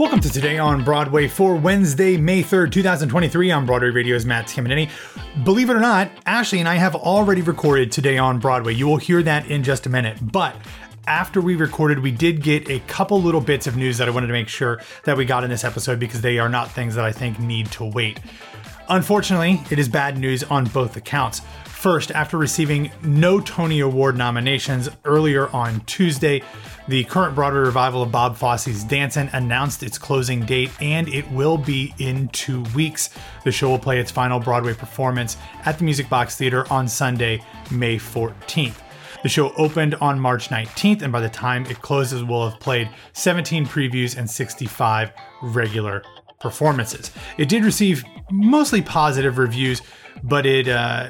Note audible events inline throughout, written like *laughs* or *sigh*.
Welcome to Today on Broadway for Wednesday, May 3rd, 2023 on Broadway Radio's Matt Tamanini. Believe it or not, Ashley and I have already recorded Today on Broadway. You will hear that in just a minute. But after we recorded, we did get a couple little bits of news that I wanted to make sure that we got in this episode because they are not things that I think need to wait. Unfortunately, it is bad news on both accounts. First, after receiving no Tony Award nominations earlier on Tuesday, the current Broadway revival of Bob Fosse's Dancin' announced its closing date, and it will be in two weeks. The show will play its final Broadway performance at the Music Box Theater on Sunday, May 14th. The show opened on March 19th, and by the time it closes, will have played 17 previews and 65 regular performances. It did receive mostly positive reviews, but it uh,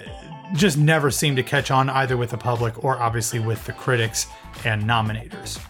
just never seemed to catch on either with the public or obviously with the critics and nominators.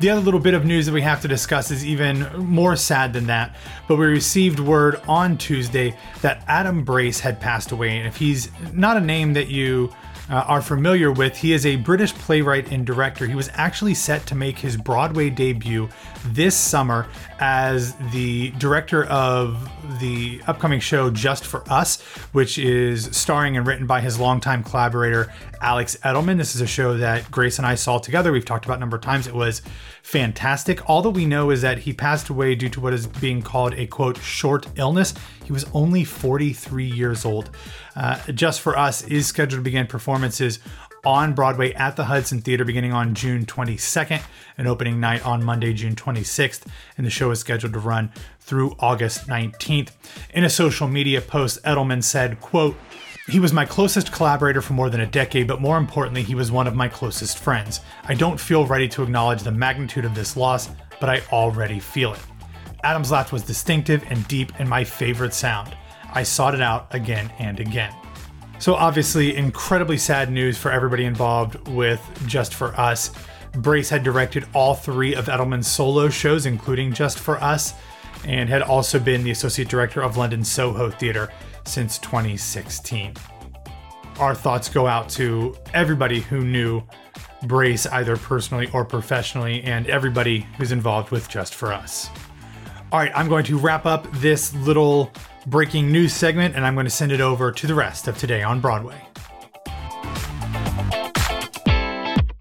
The other little bit of news that we have to discuss is even more sad than that, but we received word on Tuesday that Adam Brace had passed away. And if he's not a name that you uh, are familiar with, he is a British playwright and director. He was actually set to make his Broadway debut this summer as the director of the upcoming show Just for Us, which is starring and written by his longtime collaborator Alex Edelman. This is a show that Grace and I saw together. We've talked about a number of times. It was fantastic. All that we know is that he passed away due to what is being called a quote short illness. He was only 43 years old. Uh, Just for Us is scheduled to begin performances on Broadway at the Hudson Theater beginning on June 22nd, an opening night on Monday, June 26th, and the show is scheduled to run through August 19th. In a social media post, Edelman said, quote, he was my closest collaborator for more than a decade, but more importantly, he was one of my closest friends. I don't feel ready to acknowledge the magnitude of this loss, but I already feel it. Adam's laugh was distinctive and deep and my favorite sound. I sought it out again and again. So, obviously, incredibly sad news for everybody involved with Just For Us. Brace had directed all three of Edelman's solo shows, including Just For Us, and had also been the associate director of London Soho Theatre since 2016. Our thoughts go out to everybody who knew Brace either personally or professionally, and everybody who's involved with Just For Us. All right, I'm going to wrap up this little breaking news segment and I'm going to send it over to the rest of Today on Broadway.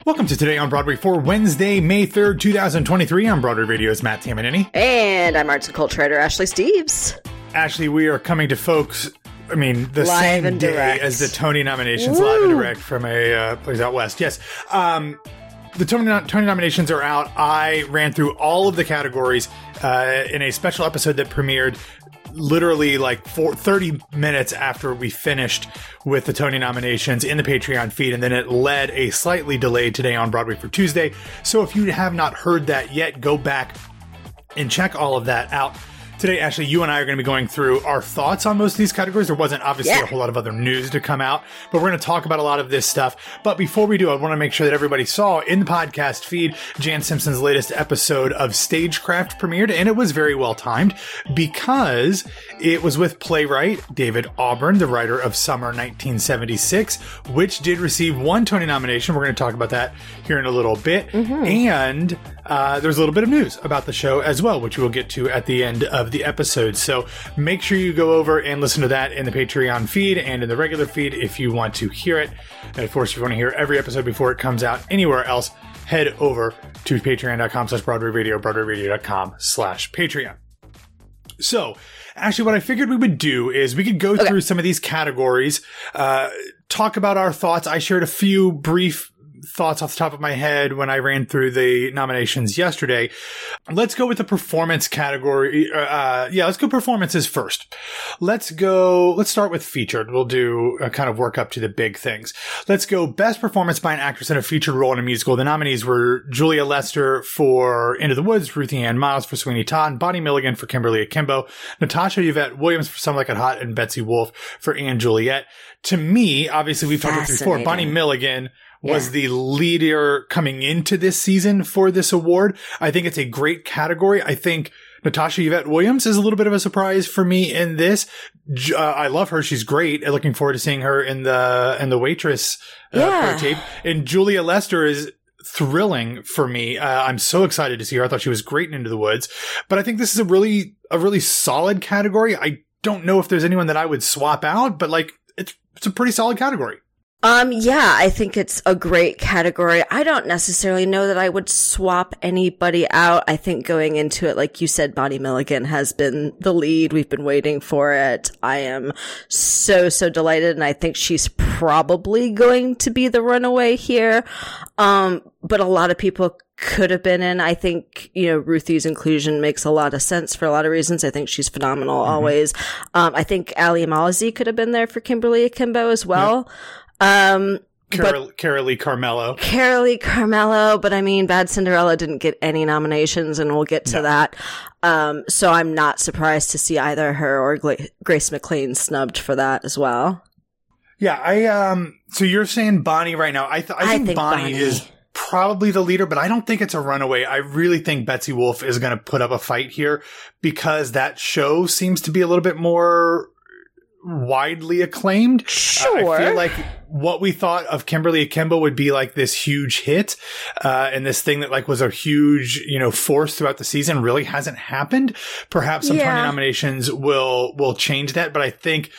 Welcome to Today on Broadway for Wednesday, May 3rd, 2023. I'm Broadway Radio's Matt Tamanini. And I'm arts and culture writer Ashley Steves. Ashley, we are coming to folks I mean, the live same day direct. as the Tony nominations, Woo. live and direct from a uh, place out west. Yes. Um, the Tony, Tony nominations are out. I ran through all of the categories uh, in a special episode that premiered literally like four, 30 minutes after we finished with the Tony nominations in the Patreon feed, and then it led a slightly delayed today on Broadway for Tuesday. So if you have not heard that yet, go back and check all of that out. Today, Ashley, you and I are going to be going through our thoughts on most of these categories. There wasn't obviously Yeah. a whole lot of other news to come out, but we're going to talk about a lot of this stuff. But before we do, I want to make sure that everybody saw in the podcast feed Jan Simpson's latest episode of Stagecraft premiered, and it was very well timed because it was with playwright David Auburn, the writer of Summer 1976, which did receive one Tony nomination. We're going to talk about that here in a little bit. Mm-hmm. And uh, there's a little bit of news about the show as well, which we'll get to at the end of the episode. So make sure you go over and listen to that in the Patreon feed and in the regular feed if you want to hear it. And of course, if you want to hear every episode before it comes out anywhere else, head over to patreon.com slash Broadway Radio, broadwayradio.com slash Patreon. So, actually, what I figured we would do is we could go through some of these categories, uh, talk about our thoughts. I shared a few brief thoughts off the top of my head when I ran through the nominations yesterday. Let's go with the performance category. Uh, yeah, let's go performances first. Let's go, let's start with featured. We'll do a kind of work up to the big things. Let's go best performance by an actress in a featured role in a musical. The nominees were Julia Lester for Into the Woods, Ruthie Ann Miles for Sweeney Todd, Bonnie Milligan for Kimberly Akimbo, Natasha Yvette Williams for Some Like It Hot, and Betsy Wolfe for & Juliet. To me, obviously we've talked about before, Bonnie Milligan was Yeah. the leader coming into this season for this award. I think it's a great category. I think Natasha Yvette Williams is a little bit of a surprise for me in this. Uh, I love her. She's great. Looking forward to seeing her in the in the waitress uh, Yeah. tape. And Julia Lester is thrilling for me. Uh, I'm so excited to see her. I thought she was great in Into the Woods, but I think this is a really a really solid category. I don't know if there's anyone that I would swap out, but like it's it's a pretty solid category. Um, yeah, I think it's a great category. I don't necessarily know that I would swap anybody out. I think going into it, like you said, Bonnie Milligan has been the lead. We've been waiting for it. I am so, so delighted. And I think she's probably going to be the runaway here. Um, but a lot of people could have been in. I think, you know, Ruthie's inclusion makes a lot of sense for a lot of reasons. I think she's phenomenal mm-hmm. always. Um, I think Alli Mauzey could have been there for Kimberly Akimbo as well. Um, Carol, Carolee Carmello. Carolee Carmello, but I mean, Bad Cinderella didn't get any nominations, and we'll get to no. that. Um, so I'm not surprised to see either her or Gla- Grace McLean snubbed for that as well. Yeah, I um. So you're saying Bonnie right now? I, th- I, think, I think Bonnie, Bonnie is probably the leader, but I don't think it's a runaway. I really think Betsy Wolfe is going to put up a fight here because that show seems to be a little bit more widely acclaimed. Sure. Uh, I feel like what we thought of Kimberly Akimbo would be like this huge hit, uh, and this thing that like was a huge, you know, force throughout the season really hasn't happened. Perhaps some yeah. Tony nominations will, will change that, but I think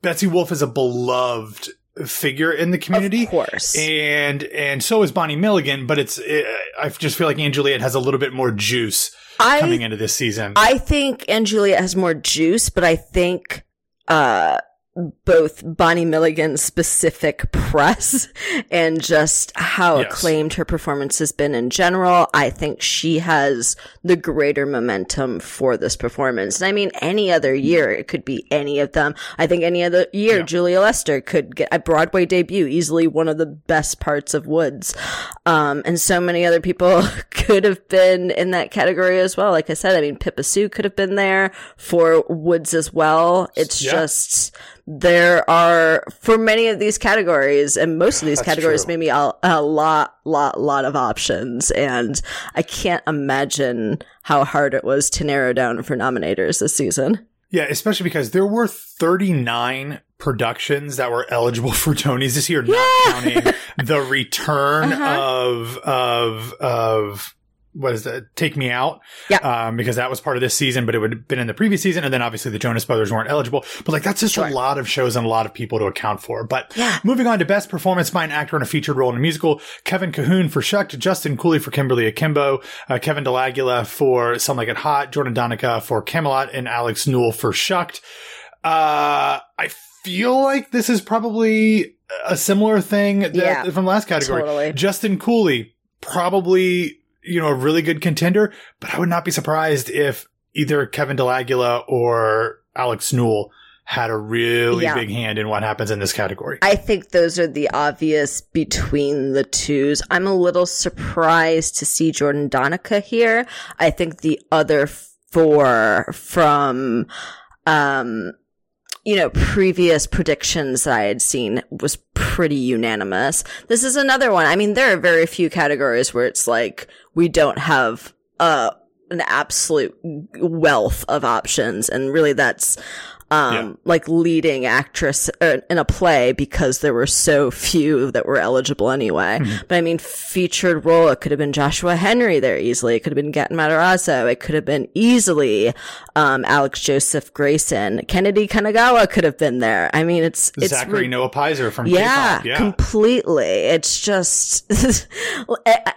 Betsy Wolfe is a beloved figure in the community. Of course. And, and so is Bonnie Milligan, but it's, it, I just feel like & Juliet has a little bit more juice I, coming into this season. I think & Juliet has more juice, but I think uh, both Bonnie Milligan's specific press *laughs* and just how yes. acclaimed her performance has been in general. I think she has the greater momentum for this performance. And I mean, any other year, it could be any of them. I think any other year, yeah. Julia Lester could get a Broadway debut, easily one of the best parts of Woods. Um, and so many other people *laughs* could have been in that category as well. Like I said, I mean, Pippa Soo could have been there for Woods as well. It's yeah. just, there are for many of these categories and most of these That's categories true. maybe a, a lot lot lot of options and i can't imagine how hard it was to narrow down for nominators this season yeah especially because there were 39 productions that were eligible for tonys this year yeah. not counting the *laughs* return uh-huh. of of of what is that? Take Me Out. Yeah. Um, because that was part of this season, but it would have been in the previous season. And then obviously the Jonas Brothers weren't eligible. But like, that's just sure. a lot of shows and a lot of people to account for. But yeah. moving on to best performance by an actor in a featured role in a musical, Kevin Cahoon for Shucked, Justin Cooley for Kimberly Akimbo, uh, Kevin Del Aguila for Some Like It Hot, Jordan Donica for Camelot, and Alex Newell for Shucked. Uh, I feel like this is probably a similar thing that, yeah, from last category. Totally. Justin Cooley, probably you know, a really good contender, but I would not be surprised if either Kevin Del Aguila or Alex Newell had a really yeah. big hand in what happens in this category. I think those are the obvious between the twos. I'm a little surprised to see Jordan Donica here. I think the other four from, um, you know, previous predictions that I had seen was pretty unanimous. This is another one. I mean, there are very few categories where it's like, we don't have, uh, an absolute wealth of options. And really that's, um, yeah. like leading actress uh, in a play because there were so few that were eligible anyway. Mm-hmm. But I mean, featured role, it could have been Joshua Henry there easily. It could have been Gaten Matarazzo. It could have been easily, um, Alex Joseph Grayson. Kennedy Kanagawa could have been there. I mean, it's, it's Zachary re- Noah Pizer from yeah, yeah, completely. It's just *laughs*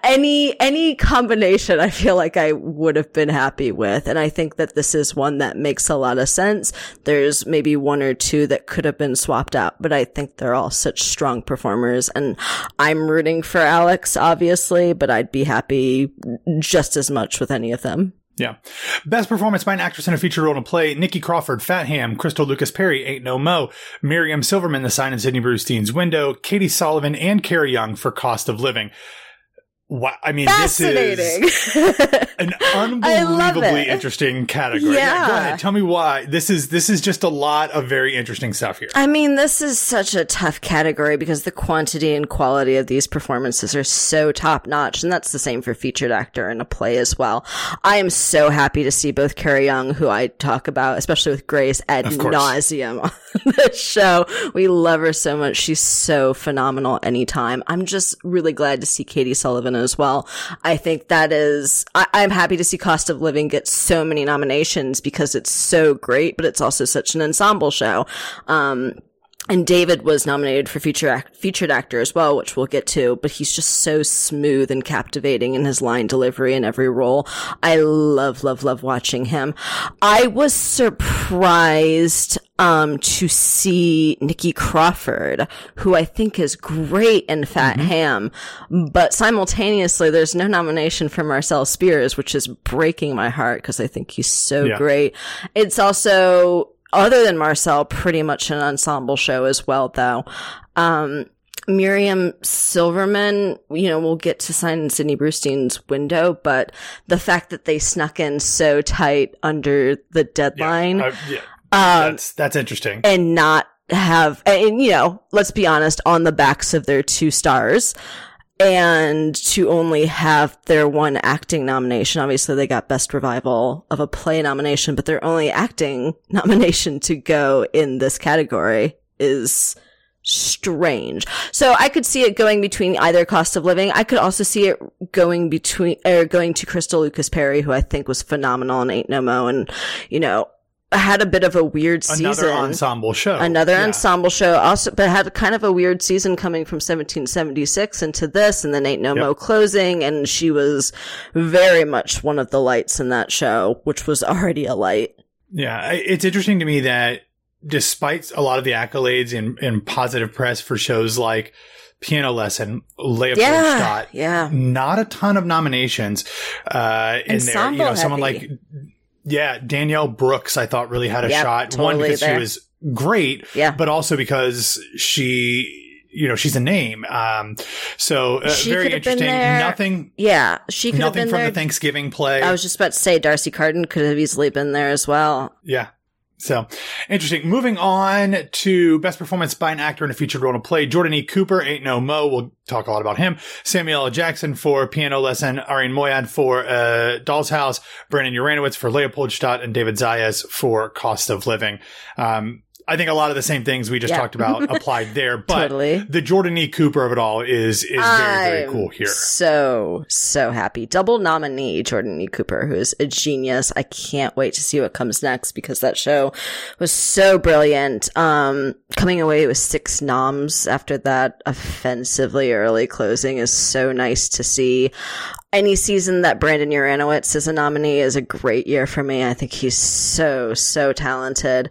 any, any combination I feel like I would have been happy with. And I think that this is one that makes a lot of sense. There there's maybe one or two that could have been swapped out, but I think they're all such strong performers. And I'm rooting for Alex, obviously, but I'd be happy just as much with any of them. Yeah. Best performance by an actress in a feature role in a play, Nikki Crawford, Fat Ham, Crystal Lucas Perry, Ain't No Mo, Miriam Silverman, The Sign in Sidney Brustein's Window, Katy Sullivan, and Kara Young for Cost of Living. Wow, I mean, this is an *laughs* unbelievably interesting category. Yeah. yeah. go ahead. Tell me why. This is this is just a lot of very interesting stuff here. I mean, this is such a tough category because the quantity and quality of these performances are so top notch, and that's the same for featured actor in a play as well. I am so happy to see both Kara Young, who I talk about, especially with Grace, ad nauseum *laughs* on the show. We love her so much. She's so phenomenal anytime. I'm just really glad to see Katy Sullivan as well. I think that is, I, I'm happy to see Cost of Living get so many nominations because it's so great, but it's also such an ensemble show. Um, and David was nominated for feature act, featured actor as well, which we'll get to, but he's just so smooth and captivating in his line delivery in every role. I love, love, love watching him. I was surprised, um, to see Nikki Crawford, who I think is great in Fat mm-hmm. Ham, but simultaneously there's no nomination for Marcel Spears, which is breaking my heart because I think he's so yeah. great. It's also, other than Marcel, pretty much an ensemble show as well, though. Um, Miriam Silverman, you know, we'll get to sign Sidney Brustein's window, but the fact that they snuck in so tight under the deadline. Yeah, uh, yeah. Um, that's, that's interesting. And not have, and, you know, let's be honest, on the backs of their two stars and to only have their one acting nomination. Obviously, they got best revival of a play nomination, but their only acting *laughs* nomination to go in this category is strange. So I could see it going between either cost of living. I could also see it going between, or going to Crystal Lucas Perry, who I think was phenomenal in Ain't No Mo. And, you know, had a bit of a weird season. Another ensemble show. Another yeah. ensemble show. Also, but had kind of a weird season coming from 1776 into this and then Ain't No yep. Mo closing. And she was very much one of the lights in that show, which was already a light. Yeah. It's interesting to me that despite a lot of the accolades and, and positive press for shows like Piano Lesson, Leopold yeah, Stadt, yeah. not a ton of nominations, uh, in ensemble there. You know, someone like yeah, Danielle Brooks, I thought really had a yep, shot. Totally One because there. she was great, yeah, but also because she you know she's a name. Um so uh, very interesting. nothing yeah she could have nothing from there. the thanksgiving play. I was just about to say d'arcy carden could have easily been there as well. Yeah so interesting. Moving on to best performance by an actor in a featured role in a play. Jordan E. Cooper, Ain't No Mo. We'll talk a lot about him. Samuel L. Jackson for Piano Lesson. Arian Moayed for uh, Doll's House. Brandon Uranowitz for Leopoldstadt and David Zayas for Cost of Living. Um, I think a lot of the same things we just yeah. talked about *laughs* applied there, but totally. the Jordan E. Cooper of it all is is very very cool here. So so happy, double nominee Jordan E. Cooper, who is a genius. I can't wait to see what comes next because that show was so brilliant. Um, coming away with six noms after that offensively early closing is so nice to see any season that Brandon Uranowitz is a nominee is a great year for me. I think he's so, so talented.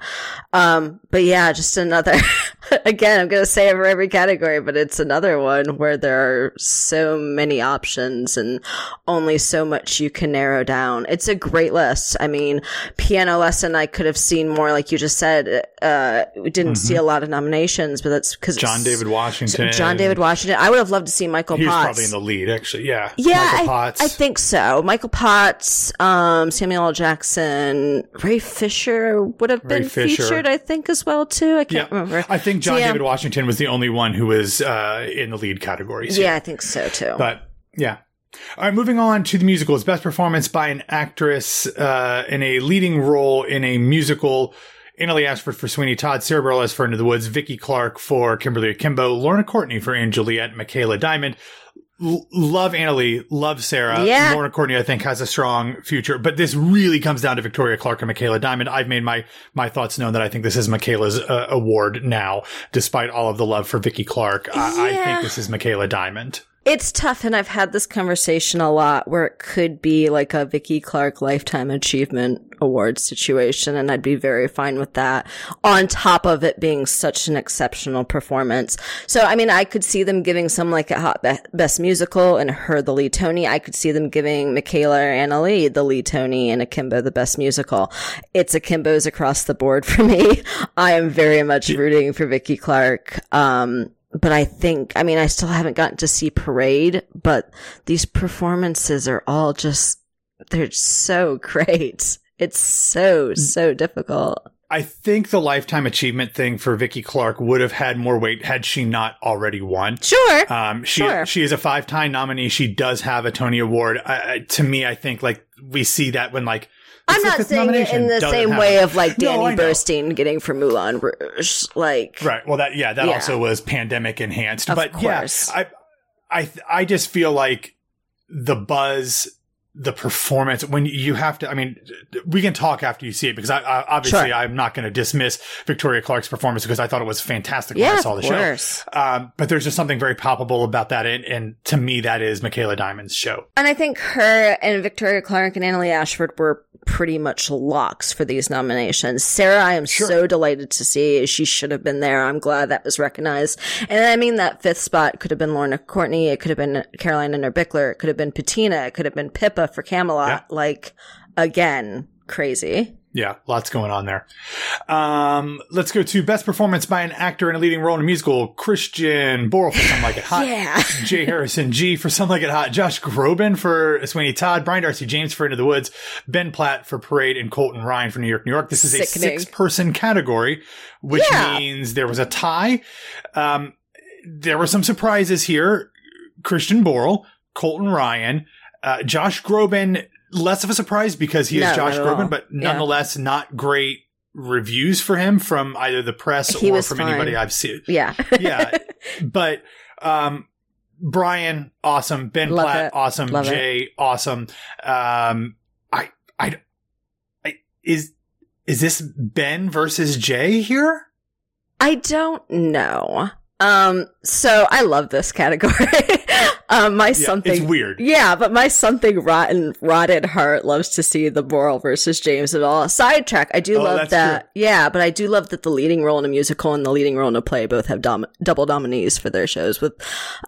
Um, but yeah, just another, *laughs* again, I'm going to say it for every category, but it's another one where there are so many options and only so much you can narrow down. It's a great list. I mean, piano lesson, I could have seen more, like you just said, uh, we didn't mm-hmm. see a lot of nominations, but that's because John David Washington. John David Washington. I would have loved to see Michael He's Potts. probably in the lead, actually. Yeah. Yeah. Potts. I, think so. Michael Potts, um, Samuel L. Jackson, Ray Fisher would have been featured, I think, as well too. I can't yeah. remember. I think John so, yeah. David Washington was the only one who was uh, in the lead categories. Yeah, I think so too. But yeah. All right, moving on to the musicals. Best performance by an actress uh, in a leading role in a musical. Annaleigh Ashford for Sweeney Todd, Sara Bareilles for Into the Woods, Vicki Clark for Kimberly Akimbo, Lorna Courtney for & Juliet, Micaela Diamond, love Annaleigh, love Sarah. Yeah. Lorna Courtney, I think, has a strong future, but this really comes down to Victoria Clark and Micaela Diamond. I've made my, my thoughts known that I think this is Micaela's uh, award now, despite all of the love for Vicki Clark. I, I think this is Micaela Diamond. It's tough, and I've had this conversation a lot where it could be like a Vicki Clark Lifetime Achievement Award situation, and I'd be very fine with that. On top of it being such an exceptional performance, so I mean, I could see them giving some like a hot be- best musical and her the lead Tony. I could see them giving Micaela or Annaleigh the lead Tony and Akimbo the best musical. It's Akimbo's across the board *laughs* for me. I am very much rooting for Vicki Clark. Um, but I think, I mean, I still haven't gotten to see Parade, but these performances are all just, they're so *laughs* great. It's so, so difficult. I think the lifetime achievement thing for Vicki Clark would have had more weight had she not already won. Sure. Um, she sure. she is a five time nominee. She does have a Tony Award. Uh, to me, I think like we see that when like I'm not saying it in the same way of like Danny no, Burstein getting from Moulin Rouge. Like right. Well, that yeah, that yeah. also was pandemic enhanced. Of but yes, yeah, I I I just feel like the buzz the performance when you have to i mean we can talk after you see it because I, I obviously sure. i'm not going to dismiss victoria clark's performance because i thought it was fantastic yeah, when i saw the show um, but there's just something very palpable about that and, and, to me that is micaela diamond's show and i think her and victoria clark and annaleigh ashford were pretty much locks for these nominations. Sarah, I am sure. so delighted to see. She should have been there. I'm glad that was recognized. And I mean, that fifth spot could have been Lorna Courtney. It could have been Caroline Innerbichler. It could have been Patina. It could have been Pippa for Camelot. Yeah. Like, again, crazy. Yeah, lots going on there. Um, let's go to best performance by an actor in a leading role in a musical. Christian Borle for Some Like It Hot. yeah. *laughs* J. Harrison Ghee for Some Like It Hot. Josh Groban for Sweeney Todd. Brian Darcy James for Into the Woods. Ben Platt for Parade and Colton Ryan for New York, New York. This is Sickening. a six person category, which yeah. means there was a tie. Um, there were some surprises here. Christian Borle, Colton Ryan, uh, Josh Groban less of a surprise because he no, is Josh Groban, but nonetheless yeah. not great reviews for him from either the press he or from fine. anybody I've seen. Yeah. *laughs* yeah. *laughs* But um Brian, awesome. Ben Love Platt, it. awesome. Love Jay, it. awesome. Um I I I is is this Ben versus Jay here? I don't know. Um, so I love this category. *laughs* um, my yeah, something it's weird. Yeah, but my something rotten, rotted heart loves to see the Borle versus James at all. Sidetrack. I do oh, love that. True. Yeah, but I do love that the leading role in a musical and the leading role in a play both have dom- double nominees for their shows with,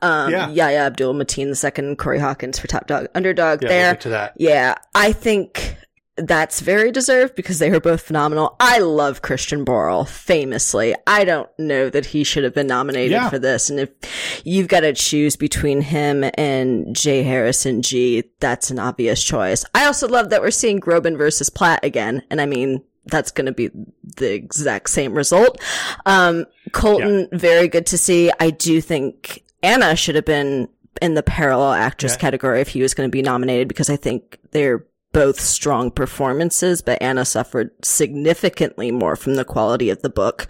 um, yeah. Yahya Abdul Mateen the second, Corey Hawkins for Top Dog Underdog. Yeah, there. to that. Yeah, I think that's very deserved because they were both phenomenal. I love Christian Borle, famously. I don't know that he should have been nominated yeah. for this. And if you've got to choose between him and J. Harrison Ghee, that's an obvious choice. I also love that we're seeing Groban versus Platt again. And I mean, that's going to be the exact same result. Um, Colton, yeah. very good to see. I do think Anna should have been in the parallel actress yeah. category if he was going to be nominated because I think they're both strong performances, but Anna suffered significantly more from the quality of the book.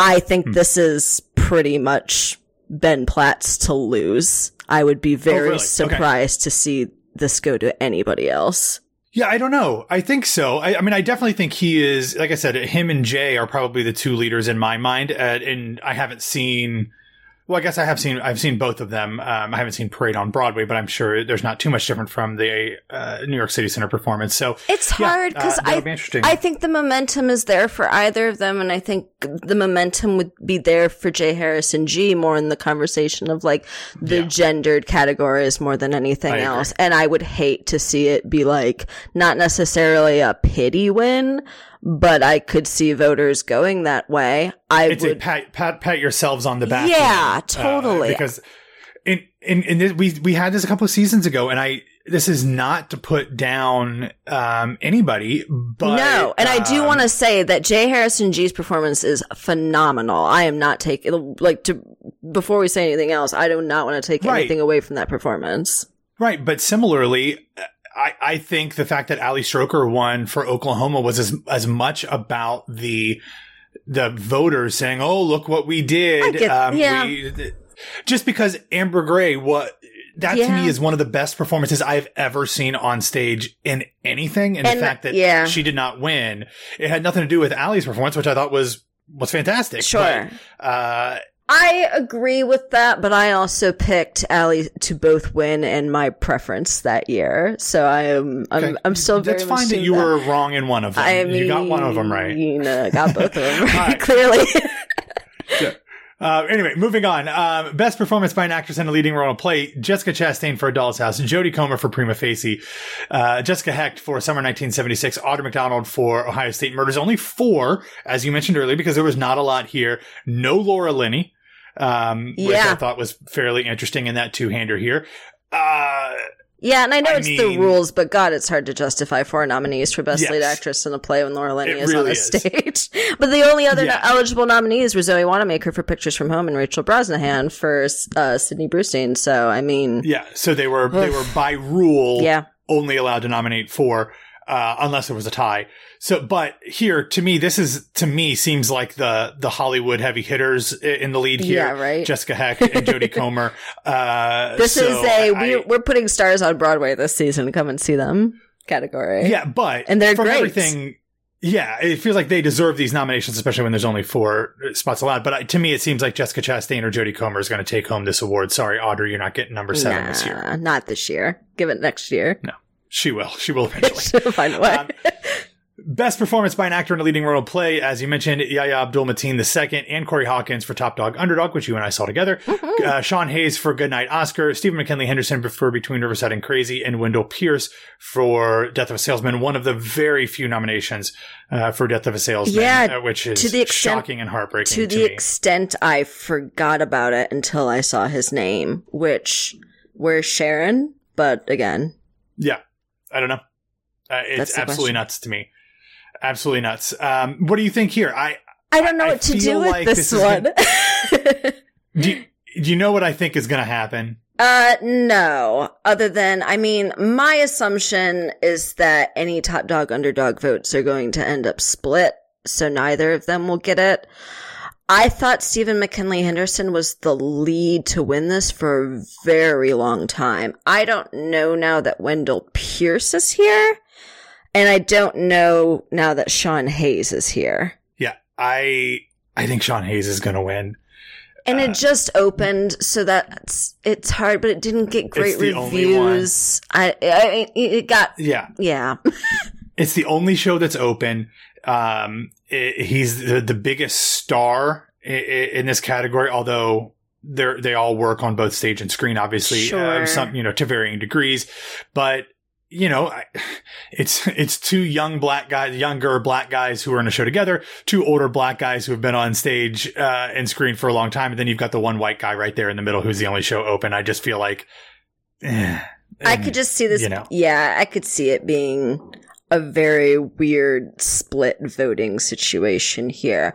I think hmm. this is pretty much Ben Platt's to lose. I would be very oh, really? surprised okay. to see this go to anybody else. Yeah, I don't know. I think so. I, I, mean, I definitely think he is. Like I said, him and Jay are probably the two leaders in my mind. Uh, and I haven't seen well, I guess I have seen I've seen both of them. Um, I haven't seen Parade on Broadway, but I'm sure there's not too much different from the uh, New York City Center performance. So it's hard because uh, I be I think the momentum is there for either of them, and I think the momentum would be there for J. Harrison Ghee more in the conversation of like the yeah. gendered categories more than anything else. And I would hate to see it be like not necessarily a pity win, but I could see voters going that way. I it's would pat, pat pat yourselves on the back. Yeah, uh, totally. because in in, in this, we we had this a couple of seasons ago, and I this is not to put down um, anybody, but no. And um, I do um, want to say that J. Harrison Ghee's performance is phenomenal. I am not taking like to before we say anything else. I do not want to take right. anything away from that performance. Right, but similarly, I, I think the fact that Ali Stroker won for Oklahoma was as as much about the the voters saying, "Oh, look what we did." Get, um, yeah. We, just because Amber Gray, what that yeah. to me is one of the best performances I've ever seen on stage in anything. And, and the fact that yeah. she did not win, it had nothing to do with Ali's performance, which I thought was was fantastic. Sure. But, uh, I agree with that, but I also picked Ali to both win in my preference that year. So I am, I'm, okay. I'm still very That's fine that you that. were wrong in one of them. I mean, you got one of them right. You know, got both of them *laughs* right, *laughs* clearly. yeah. Uh, anyway, moving on. Um, best performance by an actress in a leading role in a play: Jessica Chastain for A Doll's House, Jodie Comer for Prima Facie, uh, Jessica Hecht for Summer 1976, Audra McDonald for Ohio State Murders. Only four, as you mentioned earlier, because there was not a lot here. No Laura Linney. um, which I thought was fairly interesting in that two hander here. Uh, Yeah, and I know I it's the rules, but God, it's hard to justify four nominees for Best Lead Actress in a play when Laura Linney is on the is. stage. *laughs* but the only other Yeah. eligible nominees were Zoe Wanamaker for Pictures from Home and Rachel Brosnahan for uh, Sidney Brustein. So, I mean, yeah, so they were they were *sighs* by rule yeah, only allowed to nominate four, uh, unless there was a tie. So, but here to me, this is to me seems like the the Hollywood heavy hitters in the lead here. Yeah, right. Jessica Hecht and Jodie *laughs* Comer. Uh, this so is a I- we're, we're putting stars on Broadway this season. Come and see them category. yeah, but And they're from great. everything. Yeah, it feels like they deserve these nominations, especially when there's only four spots allowed. But I, to me, it seems like Jessica Chastain or Jodie Comer is going to take home this award. Sorry, Audra, you're not getting number seven this year. Not this year. Give it next year. She will. She will eventually. *laughs* She'll find a way. Um, Best performance by an actor in a leading role play, as you mentioned, Yahya Abdul Mateen II and Corey Hawkins for Top Dog Underdog, which you and I saw together. Uh, Sean Hayes for Goodnight Oscar, Stephen McKinley Henderson for Between Riverside and Crazy, and Wendell Pierce for Death of a Salesman. One of the very few nominations uh, for Death of a Salesman, Yeah, uh, which is to the extent- shocking and heartbreaking to to, the me. extent I forgot about it until I saw his name, which where's Sharon? But again, yeah, I don't know. Uh, it's absolutely question. nuts to me. Absolutely nuts. Um, what do you think here? I I don't know I what to do with like this, this is one. *laughs* do. You, do you know what I think is going to happen? uh, no. Other than, I mean, my assumption is that any top dog underdog votes are going to end up split, so neither of them will get it. I thought Stephen McKinley Henderson was the lead to win this for a very long time. I don't know now that Wendell Pierce is here, and I don't know now that Sean Hayes is here. Yeah, I I think Sean Hayes is going to win. And Uh, it just opened, so that's it's hard, but it didn't get great the only one. reviews. I, I it got Yeah, yeah, *laughs* it's the only show that's open. Um, i he's the, the biggest star i- i- in this category, although they they all work on both stage and screen, obviously, Sure. uh, some you know to varying degrees. But you know, I, it's it's two young black guys, younger black guys who are in a show together, two older black guys who have been on stage uh, and screen for a long time, and then you've got the one white guy right there in the middle who's the only show open. I just feel like. eh, I could just see this. you know. Yeah, I could see it being a very weird split voting situation here.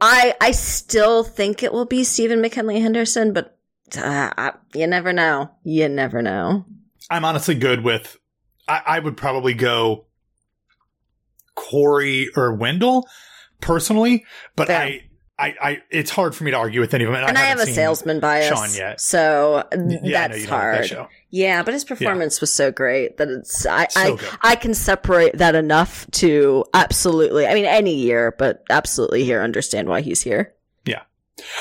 I I still think it will be Stephen McKinley Henderson, but uh, I, you never know. You never know. I'm honestly good with. I, I would probably go Corey or Wendell personally, but Fair. I, I, I, it's hard for me to argue with any of them. And I, have haven't a salesman bias, Sean yet. so Yeah, I that's you don't like that hard. show. Yeah, but his performance was so great that it's I So I. I can separate that enough to absolutely. I mean, any year, but absolutely here understand why he's here. Yeah.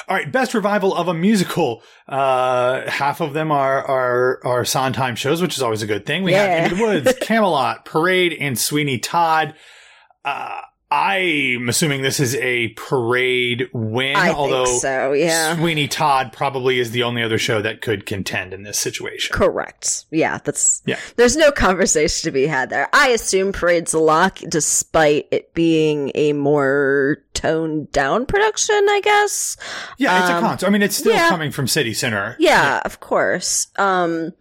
All right, best revival of a musical. Uh, half of them are are are Sondheim shows, which is always a good thing. We Yeah. have Into the Woods, *laughs* Camelot, Parade, and Sweeney Todd. Uh, I'm assuming this is a Parade win, I although think so. Yeah, Sweeney Todd probably is the only other show that could contend in this situation. correct. Yeah, that's Yeah. There's no conversation to be had there. I assume Parade's a lock, despite it being a more toned down production. I guess. Yeah, it's a Um, concert. I mean, it's still yeah. coming from City Center. Yeah, of course. Um,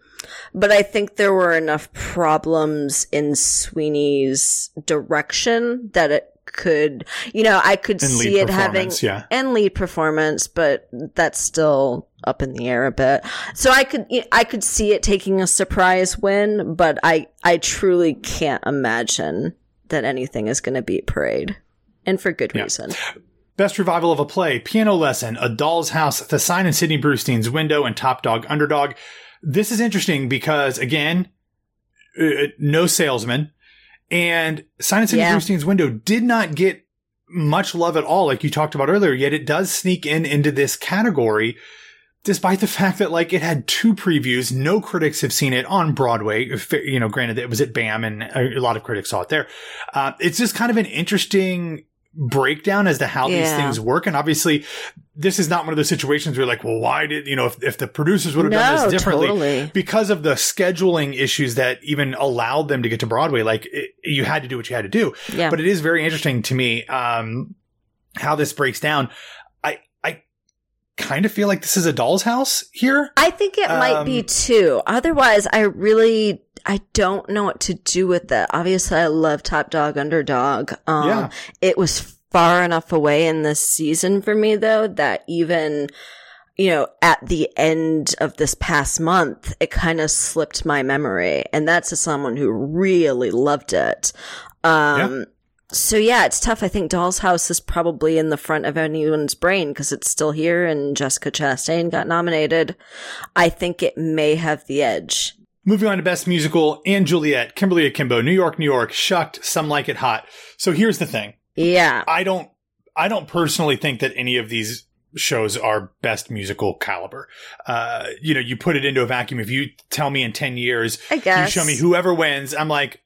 but I think there were enough problems in Sweeney's direction that it could, you know, I could And see it having yeah. and lead performance, but that's still up in the air a bit. So I could, I could see it taking a surprise win, but I, I truly can't imagine that anything is going to beat Parade, and for good Yeah. reason. Best revival of a play, Piano Lesson, A Doll's House, The Sign and Sidney Brustein's Window, and Top Dog Underdog. This is interesting because, again, uh, no salesman. And Sign and Sidney Brustein's Window did not get much love at all, like you talked about earlier, yet it does sneak in into this category. Despite the fact that like it had two previews, no critics have seen it on Broadway. You know, granted it was at BAM and a a lot of critics saw it there. Uh, it's just kind of an interesting breakdown as to how these things work. And obviously, this is not one of those situations where like, well, why did, you know, if, if the producers would have done this differently totally. because of the scheduling issues that even allowed them to get to Broadway, like it, you had to do what you had to do. Yeah. But it is very interesting to me, um, how this breaks down. I, I kind of feel like this is a doll's house here. I think it um, might be um, too. Otherwise, I really I don't know what to do with that. Obviously, I love Top Dog Underdog. Um, yeah. It was far enough away in this season for me, though, that even you know, at the end of this past month, it kind of slipped my memory. And that's as someone who really loved it. Um, yeah. so yeah, it's tough. I think Doll's House is probably in the front of anyone's brain because it's still here and Jessica Chastain got nominated. I think it may have the edge. Moving on to Best Musical, & Juliet, Kimberly Akimbo, New York, New York, Shucked, Some Like It Hot. So here's the thing. Yeah. I don't, I don't personally think that any of these shows are best musical caliber. Uh, you know, you put it into a vacuum. If you tell me in 10 years, I guess. you show me whoever wins, I'm like,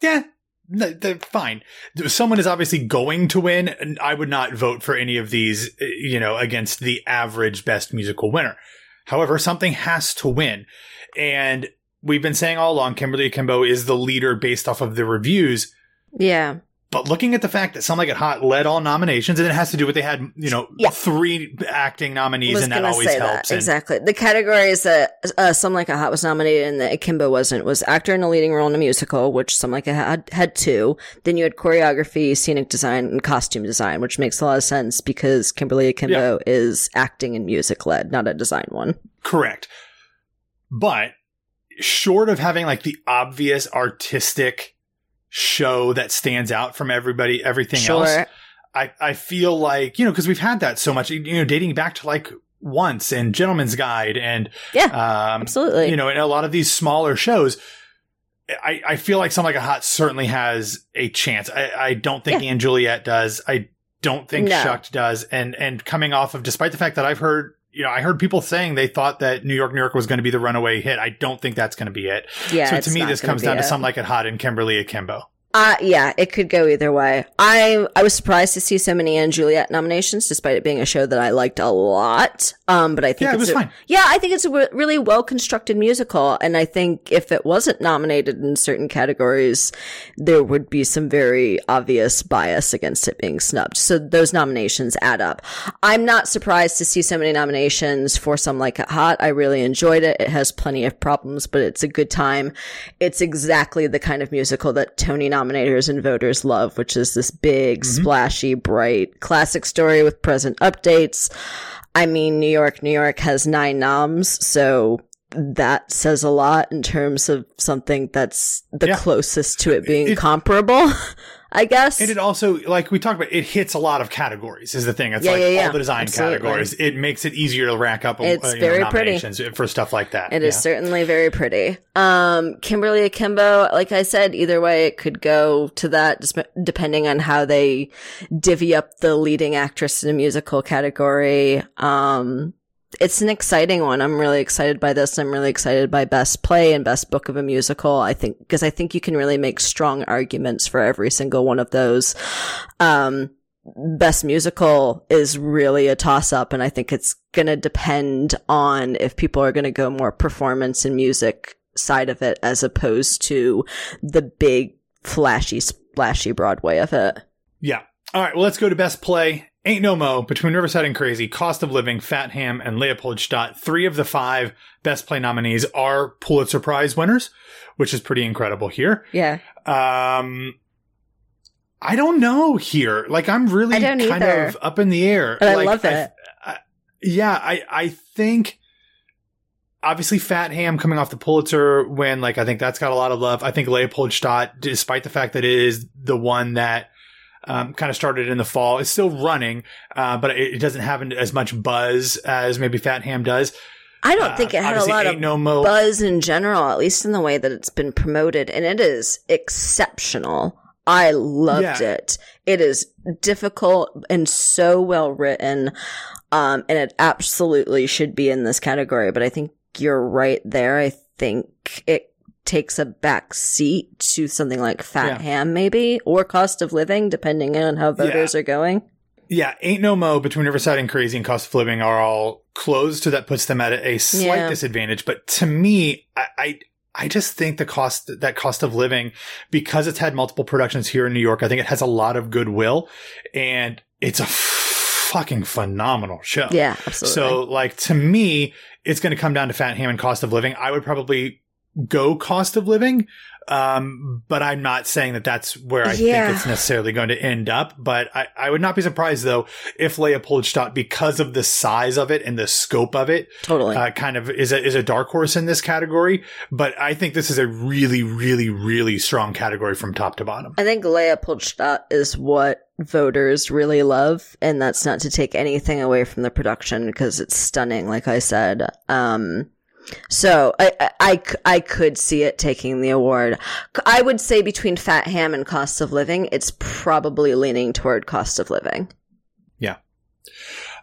yeah, they're fine. Someone is obviously going to win. And I would not vote for any of these, you know, against the average best musical winner. However, something has to win. And we've been saying all along, Kimberly Akimbo is the leader based off of the reviews. Yeah. But looking at the fact that Some Like It Hot led all nominations, and it has to do with they had, you know, yeah. three acting nominees, and that always helps. That. exactly. The categories that uh, Some Like It Hot was nominated and that Akimbo wasn't was actor in a leading role in a musical, which Some Like It Hot had two. Then you had choreography, scenic design, and costume design, which makes a lot of sense because Kimberly Akimbo yeah. is acting and music led, not a design one. Correct. But short of having like the obvious artistic show that stands out from everybody, everything sure. else. I, I feel like, you know, cause we've had that so much, you know, dating back to like once and Gentleman's Guide and, yeah, um, absolutely. You know, and a lot of these smaller shows, I, I feel like Something Like a Hot certainly has a chance. I, I don't think yeah. & Juliet does. I don't think no. Shucked does. And, and coming off of, despite the fact that I've heard you know, I heard people saying they thought that New York, New York was going to be the runaway hit. I don't think that's going to be it. Yeah. So to me, this comes down it. to something Like It Hot and Kimberly Akimbo. Uh, yeah, it could go either way. I I was surprised to see so many & Juliet nominations, despite it being a show that I liked a lot. Um, but I think yeah, it was a, fine. Yeah, I think it's a really well constructed musical, and I think if it wasn't nominated in certain categories, there would be some very obvious bias against it being snubbed. So those nominations add up. I'm not surprised to see so many nominations for Some Like It Hot. I really enjoyed it. It has plenty of problems, but it's a good time. It's exactly the kind of musical that Tony nominators and voters love, which is this big, mm-hmm. splashy, bright classic story with present updates. I mean, New York, New York has nine noms, so that says a lot in terms of something that's the yeah. closest to it being it, comparable. *laughs* I guess. And it also, like we talked about, it hits a lot of categories. Is the thing. It's yeah, like yeah, yeah. all the design Absolutely. categories. It makes it easier to rack up. It's uh, very know, pretty for stuff like that. It is certainly very pretty. Um, Kimberly Akimbo, like I said, either way, it could go to that, depending on how they divvy up the leading actress in a musical category. Um, it's an exciting one. I'm really excited by this. I'm really excited by best play and best book of a musical. I think, because I think you can really make strong arguments for every single one of those. Um, best musical is really a toss up. And I think it's going to depend on if people are going to go more performance and music side of it as opposed to the big flashy, splashy Broadway of it. Yeah. All right. Well, let's go to best play. Ain't No Mo, Between Riverside and Crazy, Cost of Living, Fat Ham, and Leopoldstadt. Three of the five Best Play nominees are Pulitzer Prize winners, which is pretty incredible here. Yeah. Um, I don't know here. Like, I'm really kind either. of up in the air. But like, I love it. I, I, yeah, I, I think obviously Fat Ham coming off the Pulitzer win, like I think that's got a lot of love. I think Leopoldstadt, despite the fact that it is the one that um, kind of started in the fall. It's still running, uh, but it, it, doesn't have as much buzz as maybe Fat Ham does. I don't uh, think it had a lot of no mo- buzz in general, at least in the way that it's been promoted, and it is exceptional. I loved yeah. it. It is difficult and so well written, um, and it absolutely should be in this category. But I think you're right there. I think it takes a back seat to something like Fat yeah. Ham, maybe, or Cost of Living, depending on how voters yeah. are going. Yeah, Ain't No Mo between Riverside and Crazy and Cost of Living are all closed, so that puts them at a slight yeah. disadvantage. But to me, I, I I just think the cost, that cost of living, because it's had multiple productions here in New York, I think it has a lot of goodwill and it's a fucking phenomenal show. Yeah, absolutely. So, like, to me, it's going to come down to Fat Ham and cost of living. I would probably go cost of living. Um, but I'm not saying that that's where I yeah. think it's necessarily going to end up. But I, I would not be surprised though if Leopoldstadt, because of the size of it and the scope of it, totally uh, kind of is a is a dark horse in this category. But I think this is a really, really, really strong category from top to bottom. I think Leopoldstadt is what voters really love, and that's not to take anything away from the production because it's stunning. Like I said, um, so I, I, I could see it taking the award. I would say between Fat Ham and Cost of Living, it's probably leaning toward Cost of Living. Yeah.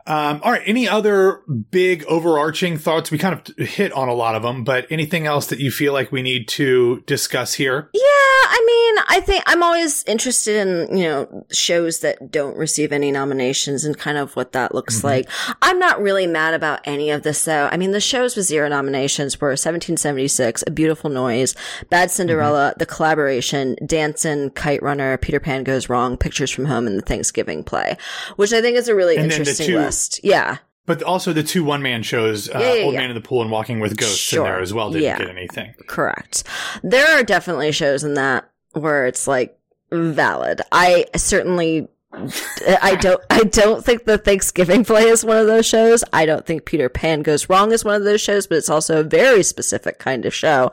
Um, all right. Any other big overarching thoughts? We kind of hit on a lot of them, but anything else that you feel like we need to discuss here? Yeah. I mean, I think I'm always interested in, you know, shows that don't receive any nominations and kind of what that looks mm-hmm. like. I'm not really mad about any of this though. I mean, the shows with zero nominations were 1776, A Beautiful Noise, Bad Cinderella, mm-hmm. The Collaboration, Dancin', Kite Runner, Peter Pan Goes Wrong, Pictures from Home, and The Thanksgiving Play, which I think is a really and interesting two- list. Yeah. But also the two one man shows, uh, yeah, yeah, Old. Man in the Pool and Walking with Ghosts sure. in there as well didn't get anything. Correct. There are definitely shows in that where it's like valid. I certainly I don't I don't think the Thanksgiving play is one of those shows. I don't think Peter Pan Goes Wrong is one of those shows, but it's also a very specific kind of show.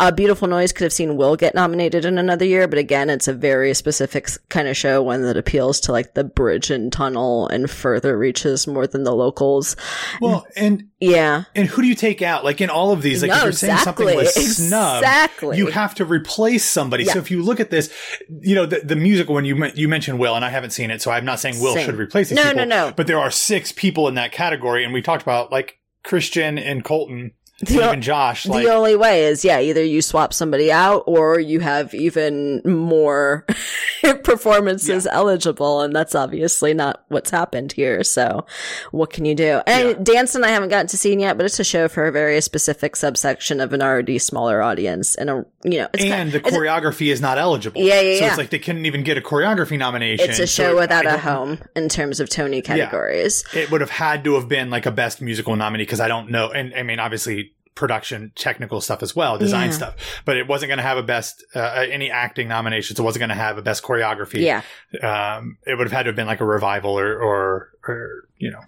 A uh, Beautiful Noise could have seen Will get nominated in another year, but again, it's a very specific kind of show, one that appeals to like the bridge and tunnel and further reaches more than the locals. Well, and yeah. And who do you take out? Like in all of these, like no, if you're saying something was snub, exactly. you have to replace somebody. Yeah. So if you look at this, you know, the, the musical when you you mentioned Will, and I haven't seen it, so I'm not saying Will Same. should replace these no, people. No, no, But there are six people in that category, and we talked about like Christian and Colton *laughs* the, even Josh. Like, the only way is, yeah, either you swap somebody out or you have even more *laughs* performances yeah. eligible. And that's obviously not what's happened here. So what can you do? And yeah. Dancing, I haven't gotten to see yet, but it's a show for a very specific subsection of an already smaller audience. And a, you know, and kind of, the choreography is not eligible. Yeah, yeah, So yeah. it's like they couldn't even get a choreography nomination. It's a show so without a home in terms of Tony categories. Yeah. It would have had to have been like a best musical nominee because I don't know. And I mean, obviously production technical stuff as well, design yeah. stuff. But it wasn't going to have a best uh, any acting nominations. It wasn't going to have a best choreography. Yeah, um, it would have had to have been like a revival or or, or you know.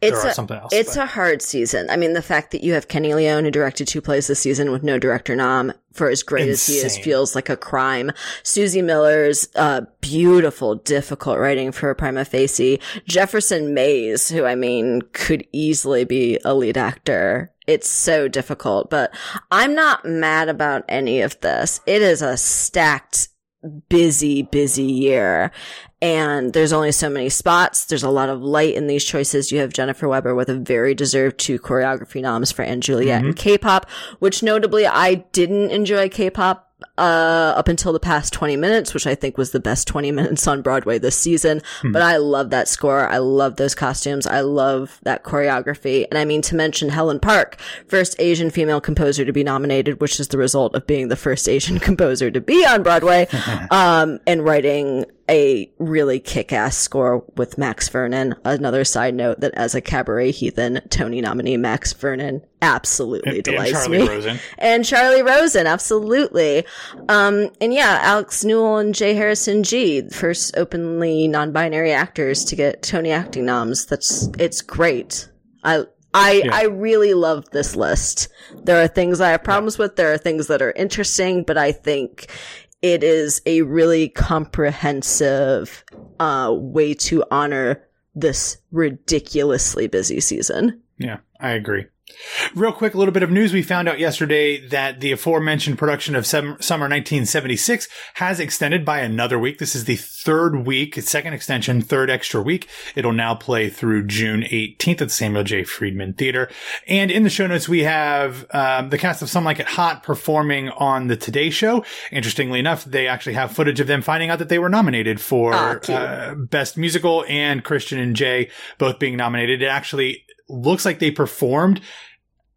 It's a, something else. It's but. a hard season. I mean, the fact that you have Kenny Leon who directed two plays this season with no director nom for as great Insane. as he is feels like a crime. Suzie Miller's uh, beautiful, difficult writing for Prima Facie. Jefferson Mays, who I mean could easily be a lead actor it's so difficult, but I'm not mad about any of this. It is a stacked, busy, busy year. And there's only so many spots. There's a lot of light in these choices. You have Jennifer Weber with a very deserved two choreography noms for & Juliet mm-hmm. and K-pop, which notably I didn't enjoy K-pop uh, up until the past 20 minutes, which I think was the best 20 *laughs* minutes on Broadway this season. Hmm. But I love that score. I love those costumes. I love that choreography. And I mean to mention Helen Park, first Asian female composer to be nominated, which is the result of being the first Asian *laughs* composer to be on Broadway, *laughs* um, and writing a really kick-ass score with Max Vernon. Another side note that as a cabaret heathen, Tony nominee Max Vernon absolutely and, delights and me. Rosen. *laughs* And Charlie Rosen, absolutely. Um, and yeah, Alex Newell and J. Harrison Ghee, first openly non-binary actors to get Tony acting noms. That's, it's great. I, I, yeah. I really love this list. There are things I have problems yeah. with. There are things that are interesting, but I think it is a really comprehensive uh, way to honor this ridiculously busy season. Yeah, I agree. Real quick, a little bit of news. We found out yesterday that the aforementioned production of Summer 1976 has extended by another week. This is the third week, second extension, third extra week. It'll now play through June 18th at the Samuel J. Friedman Theater. And in the show notes, we have um, the cast of Some Like It Hot performing on the Today Show. Interestingly enough, they actually have footage of them finding out that they were nominated for uh, Best Musical and Christian and Jay both being nominated. It actually looks like they performed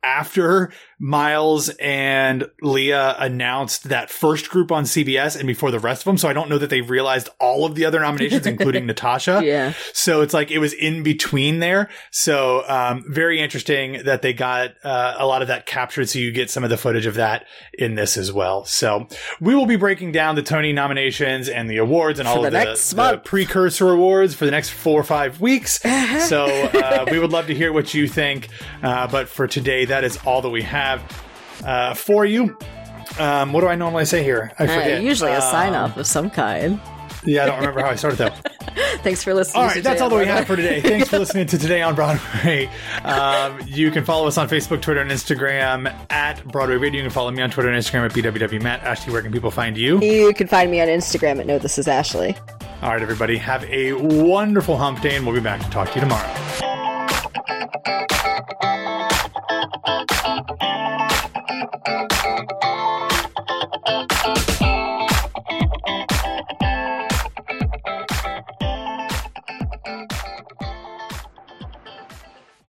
after Myles and Lea announced that first group on CBS and before the rest of them. So I don't know that they realized all of the other nominations, *laughs* including Natasha. Yeah. So it's like it was in between there. So um, very interesting that they got uh, a lot of that captured. So you get some of the footage of that in this as well. So we will be breaking down the Tony nominations and the awards and all the of the, the, precursor awards for the next four or five weeks. so uh, we would love to hear what you think. *laughs* Uh, but for today, that is all that we have uh, for you. Um, what do I normally say here? I uh, forget. usually a um, sign off of some kind. Yeah, I don't remember how I started though. *laughs* Thanks for listening. All right, that's all that we have for today. Thanks for *laughs* listening to Today on Broadway. Um, you can follow us on Facebook, Twitter, and Instagram at Broadway Radio. You can follow me on Twitter and Instagram at BWW Matt. Ashley, where can people find you? You can find me on Instagram at No This Is Ashley. All right, everybody, have a wonderful hump day, and we'll be back to talk to you tomorrow.